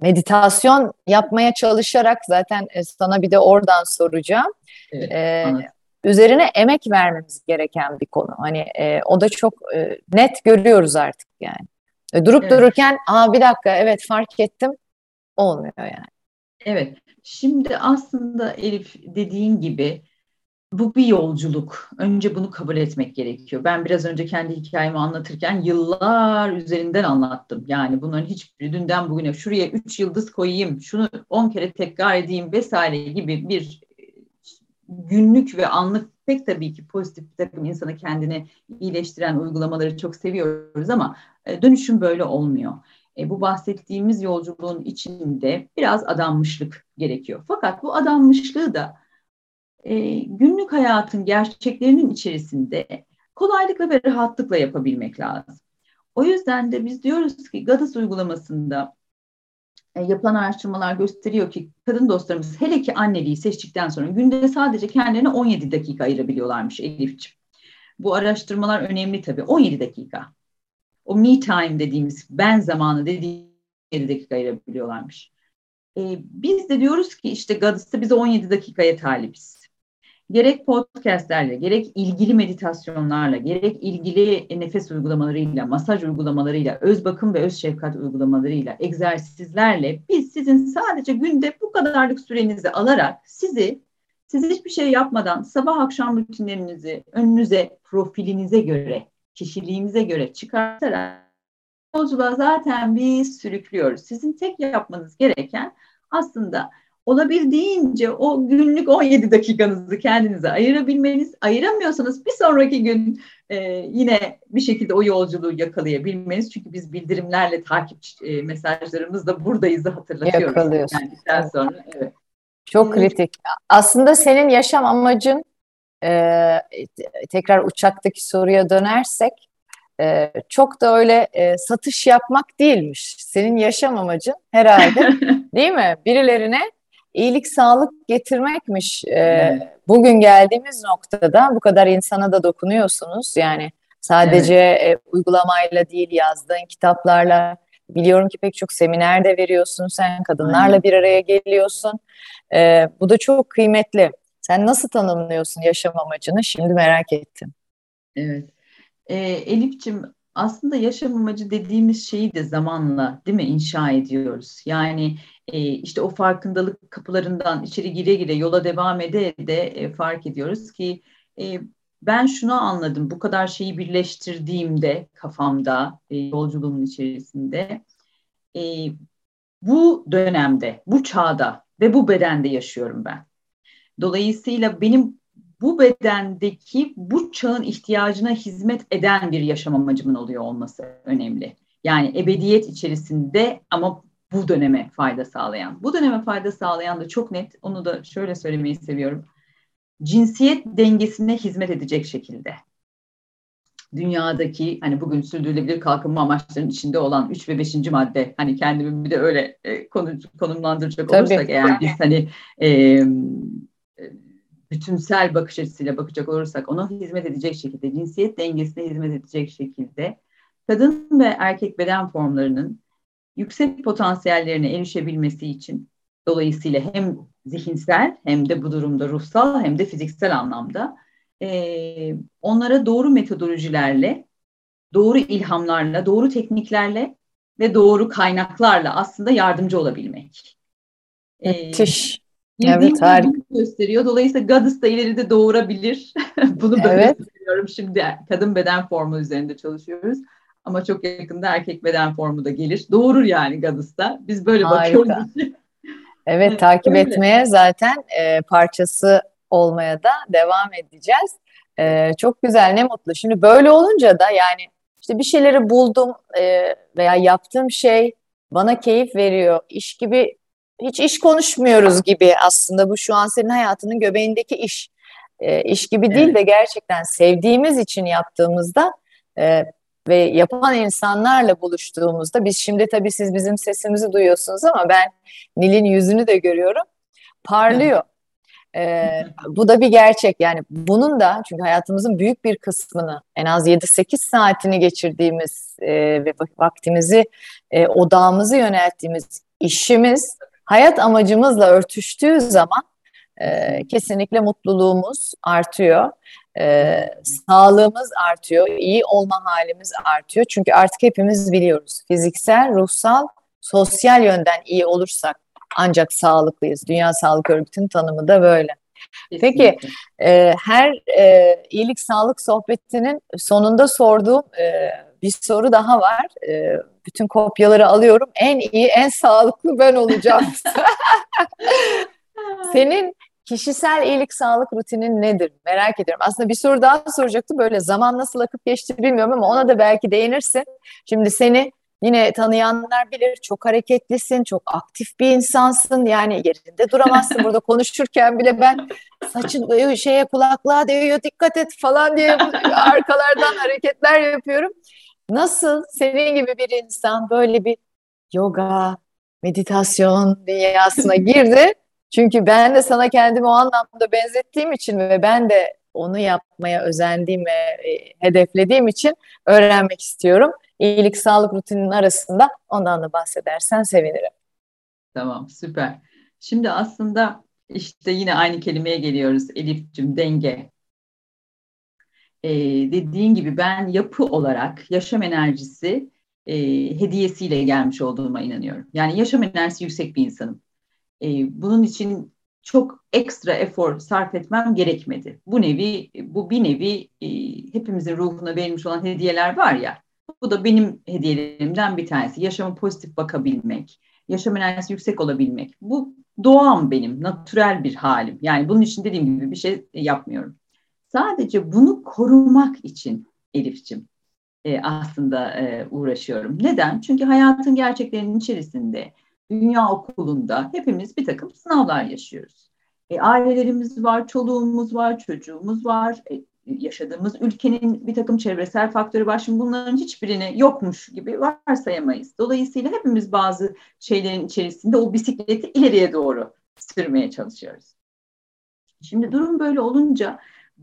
meditasyon yapmaya çalışarak zaten e, sana bir de oradan soracağım. Evet, e, üzerine emek vermemiz gereken bir konu. Hani e, o da çok e, net görüyoruz artık yani. E, durup evet. dururken, aa bir dakika evet fark ettim olmuyor yani. Evet. Şimdi aslında Elif dediğin gibi bu bir yolculuk. Önce bunu kabul etmek gerekiyor. Ben biraz önce kendi hikayemi anlatırken yıllar üzerinden anlattım. Yani bunların hiçbiri dünden bugüne şuraya üç yıldız koyayım, şunu on kere tekrar edeyim vesaire gibi bir günlük ve anlık pek tabii ki pozitif bir takım insanı kendini iyileştiren uygulamaları çok seviyoruz ama e, dönüşüm böyle olmuyor. E, bu bahsettiğimiz yolculuğun içinde biraz adanmışlık gerekiyor. Fakat bu adanmışlığı da e, günlük hayatın gerçeklerinin içerisinde kolaylıkla ve rahatlıkla yapabilmek lazım. O yüzden de biz diyoruz ki GADAS uygulamasında e, yapılan araştırmalar gösteriyor ki kadın dostlarımız hele ki anneliği seçtikten sonra günde sadece kendilerine 17 dakika ayırabiliyorlarmış Elif'ciğim. Bu araştırmalar önemli tabii. 17 dakika. O me time dediğimiz ben zamanı dediğimiz 17 dakika ayırabiliyorlarmış. Ee, biz de diyoruz ki işte Gadis'te bize 17 dakikaya talibiz gerek podcastlerle, gerek ilgili meditasyonlarla, gerek ilgili nefes uygulamalarıyla, masaj uygulamalarıyla, öz bakım ve öz şefkat uygulamalarıyla, egzersizlerle biz sizin sadece günde bu kadarlık sürenizi alarak sizi siz hiçbir şey yapmadan sabah akşam rutinlerinizi önünüze, profilinize göre, kişiliğimize göre çıkartarak yolculuğa zaten biz sürüklüyoruz. Sizin tek yapmanız gereken aslında olabildiğince o günlük 17 dakikanızı kendinize ayırabilmeniz, ayıramıyorsanız bir sonraki gün e, yine bir şekilde o yolculuğu yakalayabilmeniz. Çünkü biz bildirimlerle takip e, mesajlarımızla buradayız hatırlatıyoruz. Yakalıyorsun. Yani sonra evet. Çok kritik. Aslında senin yaşam amacın e, tekrar uçaktaki soruya dönersek e, çok da öyle e, satış yapmak değilmiş. Senin yaşam amacın herhalde <laughs> değil mi? Birilerine iyilik sağlık getirmekmiş. Ee, bugün geldiğimiz noktada bu kadar insana da dokunuyorsunuz. Yani sadece evet. e, uygulamayla değil yazdığın kitaplarla biliyorum ki pek çok seminer de veriyorsun sen kadınlarla Aynen. bir araya geliyorsun. Ee, bu da çok kıymetli. Sen nasıl tanımlıyorsun yaşam amacını şimdi merak ettim. Evet. Ee, Elif'ciğim aslında yaşam amacı dediğimiz şeyi de zamanla değil mi inşa ediyoruz. Yani e, işte o farkındalık kapılarından içeri gire gire yola devam ede de e, fark ediyoruz ki e, ben şunu anladım bu kadar şeyi birleştirdiğimde kafamda e, yolculuğumun içerisinde e, bu dönemde bu çağda ve bu bedende yaşıyorum ben. Dolayısıyla benim bu bedendeki bu çağın ihtiyacına hizmet eden bir yaşam amacımın oluyor olması önemli. Yani ebediyet içerisinde ama bu döneme fayda sağlayan. Bu döneme fayda sağlayan da çok net, onu da şöyle söylemeyi seviyorum. Cinsiyet dengesine hizmet edecek şekilde. Dünyadaki hani bugün sürdürülebilir kalkınma amaçlarının içinde olan 3 ve 5. madde hani kendimi bir de öyle e, konu, konumlandıracak Tabii. olursak eğer biz hani e, bütünsel bakış açısıyla bakacak olursak ona hizmet edecek şekilde, cinsiyet dengesine hizmet edecek şekilde kadın ve erkek beden formlarının yüksek potansiyellerine erişebilmesi için dolayısıyla hem zihinsel hem de bu durumda ruhsal hem de fiziksel anlamda e, onlara doğru metodolojilerle, doğru ilhamlarla, doğru tekniklerle ve doğru kaynaklarla aslında yardımcı olabilmek. Müthiş. Evet harika. gösteriyor. Dolayısıyla Goddess da ileride doğurabilir. <laughs> Bunu böyle evet. söylüyorum. Şimdi kadın beden formu üzerinde çalışıyoruz. Ama çok yakında erkek beden formu da gelir. Doğurur yani Goddess'ta. Biz böyle harika. bakıyoruz. <laughs> evet takip öyle. etmeye zaten e, parçası olmaya da devam edeceğiz. E, çok güzel ne mutlu. Şimdi böyle olunca da yani işte bir şeyleri buldum e, veya yaptığım şey bana keyif veriyor. İş gibi hiç iş konuşmuyoruz gibi aslında bu şu an senin hayatının göbeğindeki iş. E, iş gibi değil de gerçekten sevdiğimiz için yaptığımızda e, ve yapan insanlarla buluştuğumuzda biz şimdi tabii siz bizim sesimizi duyuyorsunuz ama ben Nil'in yüzünü de görüyorum. Parlıyor. Ee, bu da bir gerçek yani bunun da çünkü hayatımızın büyük bir kısmını en az 7-8 saatini geçirdiğimiz e, ve vaktimizi e, odağımızı yönelttiğimiz işimiz hayat amacımızla örtüştüğü zaman e, kesinlikle mutluluğumuz artıyor. E, sağlığımız artıyor, iyi olma halimiz artıyor. Çünkü artık hepimiz biliyoruz fiziksel, ruhsal, sosyal yönden iyi olursak ancak sağlıklıyız. Dünya Sağlık Örgütü'nün tanımı da böyle. Kesinlikle. Peki e, her e, iyilik sağlık sohbetinin sonunda sorduğum e, bir soru daha var. E, bütün kopyaları alıyorum. En iyi, en sağlıklı ben olacağım. <laughs> Senin kişisel iyilik sağlık rutinin nedir? Merak ediyorum. Aslında bir soru daha soracaktım. Böyle zaman nasıl akıp geçti bilmiyorum ama ona da belki değinirsin. Şimdi seni Yine tanıyanlar bilir çok hareketlisin, çok aktif bir insansın. Yani yerinde duramazsın burada <laughs> konuşurken bile ben saçın şeye kulaklığa değiyor dikkat et falan diye arkalardan <laughs> hareketler yapıyorum. Nasıl senin gibi bir insan böyle bir yoga, meditasyon dünyasına girdi? Çünkü ben de sana kendimi o anlamda benzettiğim için ve ben de onu yapmaya özendiğim ve e, hedeflediğim için öğrenmek istiyorum iyilik sağlık rutininin arasında ondan da bahsedersen sevinirim. Tamam süper. Şimdi aslında işte yine aynı kelimeye geliyoruz Elif'cim denge. Ee, dediğin gibi ben yapı olarak yaşam enerjisi e, hediyesiyle gelmiş olduğuma inanıyorum. Yani yaşam enerjisi yüksek bir insanım. E, bunun için çok ekstra efor sarf etmem gerekmedi. Bu nevi, bu bir nevi e, hepimizin ruhuna verilmiş olan hediyeler var ya. Bu da benim hediyelerimden bir tanesi. Yaşama pozitif bakabilmek, yaşam enerjisi yüksek olabilmek. Bu doğam benim, natürel bir halim. Yani bunun için dediğim gibi bir şey yapmıyorum. Sadece bunu korumak için Elif'ciğim e, aslında e, uğraşıyorum. Neden? Çünkü hayatın gerçeklerinin içerisinde, dünya okulunda hepimiz bir takım sınavlar yaşıyoruz. E, ailelerimiz var, çoluğumuz var, çocuğumuz var, e, yaşadığımız ülkenin bir takım çevresel faktörü var. Şimdi bunların hiçbirini yokmuş gibi varsayamayız. Dolayısıyla hepimiz bazı şeylerin içerisinde o bisikleti ileriye doğru sürmeye çalışıyoruz. Şimdi durum böyle olunca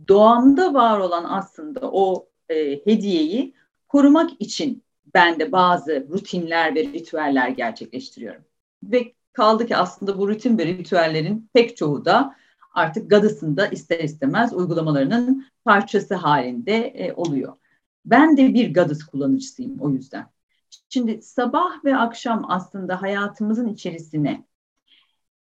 doğamda var olan aslında o e, hediyeyi korumak için ben de bazı rutinler ve ritüeller gerçekleştiriyorum. Ve kaldı ki aslında bu rutin ve ritüellerin pek çoğu da artık Gadas'ın ister istemez uygulamalarının parçası halinde e, oluyor. Ben de bir Gadas kullanıcısıyım o yüzden. Şimdi sabah ve akşam aslında hayatımızın içerisine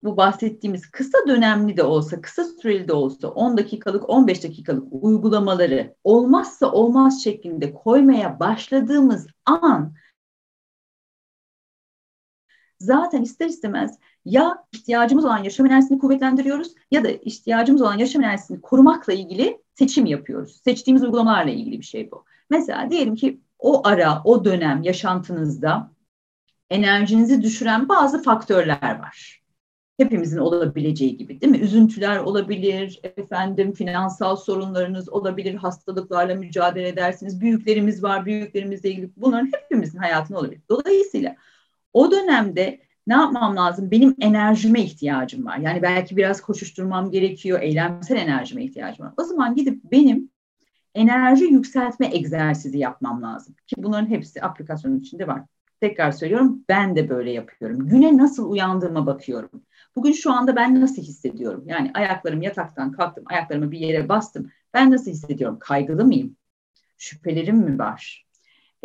bu bahsettiğimiz kısa dönemli de olsa, kısa süreli de olsa 10 dakikalık, 15 dakikalık uygulamaları olmazsa olmaz şeklinde koymaya başladığımız an zaten ister istemez ya ihtiyacımız olan yaşam enerjisini kuvvetlendiriyoruz ya da ihtiyacımız olan yaşam enerjisini korumakla ilgili seçim yapıyoruz. Seçtiğimiz uygulamalarla ilgili bir şey bu. Mesela diyelim ki o ara, o dönem yaşantınızda enerjinizi düşüren bazı faktörler var. Hepimizin olabileceği gibi değil mi? Üzüntüler olabilir, efendim finansal sorunlarınız olabilir, hastalıklarla mücadele edersiniz. Büyüklerimiz var, büyüklerimizle ilgili bunların hepimizin hayatında olabilir. Dolayısıyla o dönemde ne yapmam lazım? Benim enerjime ihtiyacım var. Yani belki biraz koşuşturmam gerekiyor, eylemsel enerjime ihtiyacım var. O zaman gidip benim enerji yükseltme egzersizi yapmam lazım. Ki bunların hepsi aplikasyonun içinde var. Tekrar söylüyorum ben de böyle yapıyorum. Güne nasıl uyandığıma bakıyorum. Bugün şu anda ben nasıl hissediyorum? Yani ayaklarım yataktan kalktım, ayaklarımı bir yere bastım. Ben nasıl hissediyorum? Kaygılı mıyım? Şüphelerim mi var?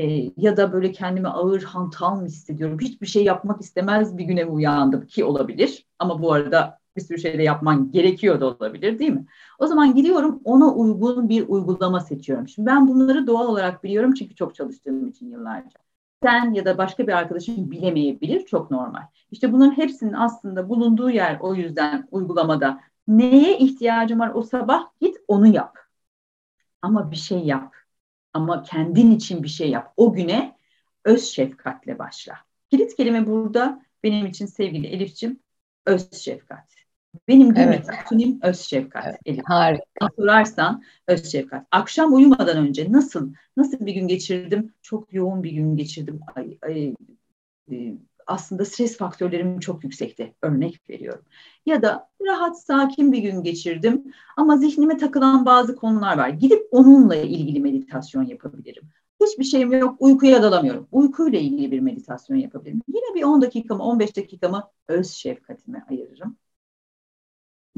E, ya da böyle kendimi ağır hantal mı hissediyorum? Hiçbir şey yapmak istemez bir güne uyandım ki olabilir. Ama bu arada bir sürü şey de yapman gerekiyor da olabilir değil mi? O zaman gidiyorum ona uygun bir uygulama seçiyorum. Şimdi ben bunları doğal olarak biliyorum çünkü çok çalıştığım için yıllarca. Sen ya da başka bir arkadaşın bilemeyebilir çok normal. İşte bunların hepsinin aslında bulunduğu yer o yüzden uygulamada. Neye ihtiyacım var o sabah git onu yap. Ama bir şey yap ama kendin için bir şey yap. O güne öz şefkatle başla. Kilit kelime burada benim için sevgili Elif'ciğim öz şefkat. Benim günlük evet. öz şefkat. Evet, Elif. Harika. Sorarsan öz şefkat. Akşam uyumadan önce nasıl nasıl bir gün geçirdim? Çok yoğun bir gün geçirdim. Ay, ay, e, aslında stres faktörlerim çok yüksekti. Örnek veriyorum. Ya da rahat, sakin bir gün geçirdim ama zihnime takılan bazı konular var. Gidip onunla ilgili meditasyon yapabilirim. Hiçbir şeyim yok, uykuya dalamıyorum. Uykuyla ilgili bir meditasyon yapabilirim. Yine bir 10 dakikamı, 15 dakikamı öz şefkatime ayırırım.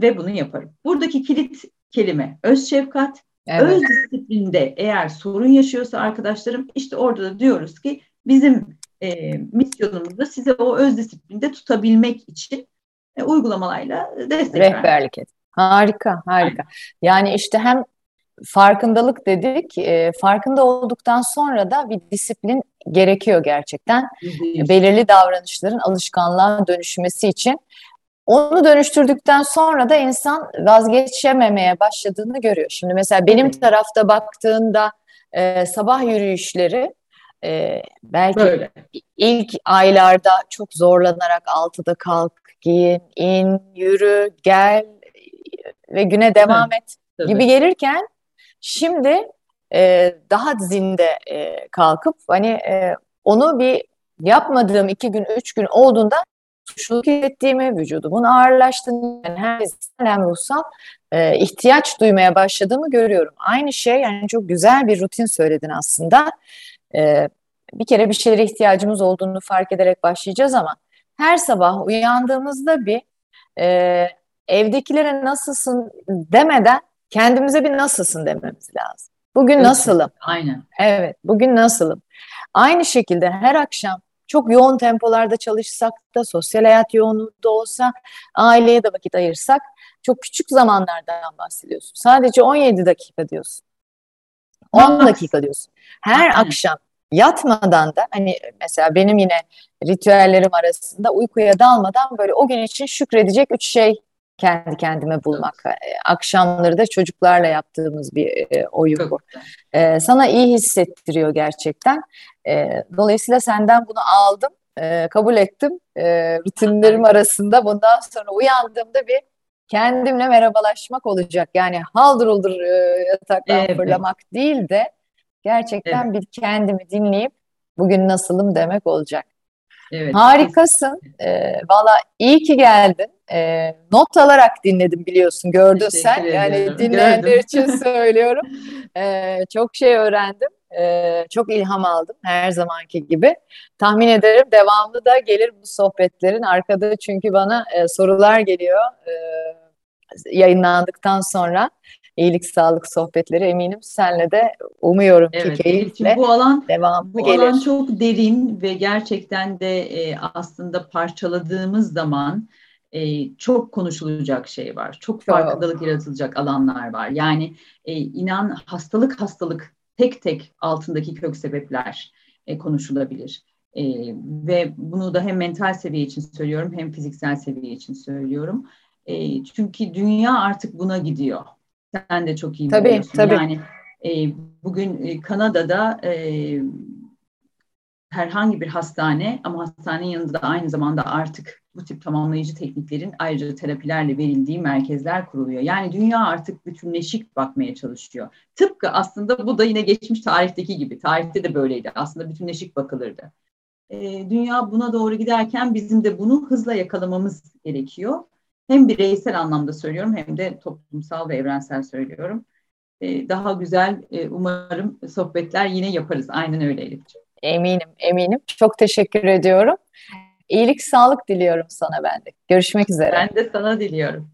Ve bunu yaparım. Buradaki kilit kelime öz şefkat. Evet. Öz disiplinde eğer sorun yaşıyorsa arkadaşlarım işte orada da diyoruz ki bizim e, misyonumuzda size o öz disiplinde tutabilmek için e, uygulamalarla destek Rehberlik et. Harika, harika. Yani işte hem farkındalık dedik. E, farkında olduktan sonra da bir disiplin gerekiyor gerçekten. Belirli davranışların alışkanlığa dönüşmesi için. Onu dönüştürdükten sonra da insan vazgeçememeye başladığını görüyor. Şimdi mesela benim tarafta baktığında e, sabah yürüyüşleri e, belki Böyle. ilk aylarda çok zorlanarak altıda kalk, giyin, in, yürü, gel ve güne devam Hı. et Tabii. gibi gelirken şimdi e, daha zinde e, kalkıp hani e, onu bir yapmadığım iki gün, üç gün olduğunda suçluluk hissettiğimi, vücudumun ağırlaştığını, yani hem fiziksel hem ruhsal e, ihtiyaç duymaya başladığımı görüyorum. Aynı şey yani çok güzel bir rutin söyledin aslında. E, bir kere bir şeylere ihtiyacımız olduğunu fark ederek başlayacağız ama her sabah uyandığımızda bir e, evdekilere nasılsın demeden kendimize bir nasılsın dememiz lazım. Bugün nasılım? Aynen. Evet, bugün nasılım? Aynı şekilde her akşam çok yoğun tempolarda çalışsak da, sosyal hayat yoğunluğu da olsa, aileye de vakit ayırsak çok küçük zamanlardan bahsediyorsun. Sadece 17 dakika diyorsun. 10 dakika diyorsun. Her Aynen. akşam yatmadan da hani mesela benim yine ritüellerim arasında uykuya dalmadan böyle o gün için şükredecek üç şey kendi kendime bulmak. Evet. Akşamları da çocuklarla yaptığımız bir e, oyun bu. E, sana iyi hissettiriyor gerçekten. E, dolayısıyla senden bunu aldım, e, kabul ettim. E, rutinlerim arasında bundan sonra uyandığımda bir kendimle merhabalaşmak olacak. Yani haldır uldur e, yataktan evet. fırlamak değil de gerçekten evet. bir kendimi dinleyip bugün nasılım demek olacak. Evet. Harikasın. Ee, Valla iyi ki geldin. Ee, not alarak dinledim biliyorsun. Gördün Teşekkür sen. Ediyorum. Yani dinleyenler için söylüyorum. Ee, çok şey öğrendim. Ee, çok ilham aldım her zamanki gibi. Tahmin ederim devamlı da gelir bu sohbetlerin. Arkada çünkü bana e, sorular geliyor e, yayınlandıktan sonra iyilik sağlık sohbetleri eminim senle de umuyorum evet, ki keyifle bu alan devamlı bu gelir. alan çok derin ve gerçekten de e, aslında parçaladığımız zaman e, çok konuşulacak şey var. Çok farkındalık çok. yaratılacak alanlar var. Yani e, inan hastalık hastalık tek tek altındaki kök sebepler e, konuşulabilir. E, ve bunu da hem mental seviye için söylüyorum hem fiziksel seviye için söylüyorum. E, çünkü dünya artık buna gidiyor. Sen de çok iyi tabii, biliyorsun. Tabii. Yani e, bugün e, Kanada'da e, herhangi bir hastane ama hastanenin yanında da aynı zamanda artık bu tip tamamlayıcı tekniklerin ayrıca terapilerle verildiği merkezler kuruluyor. Yani dünya artık bütünleşik bakmaya çalışıyor. Tıpkı aslında bu da yine geçmiş tarihteki gibi. Tarihte de böyleydi. Aslında bütünleşik bakılırdı. E, dünya buna doğru giderken bizim de bunu hızla yakalamamız gerekiyor hem bireysel anlamda söylüyorum hem de toplumsal ve evrensel söylüyorum. Ee, daha güzel e, umarım sohbetler yine yaparız. Aynen öyle Elif'ciğim. Eminim, eminim. Çok teşekkür ediyorum. İyilik, sağlık diliyorum sana ben de. Görüşmek üzere. Ben de sana diliyorum.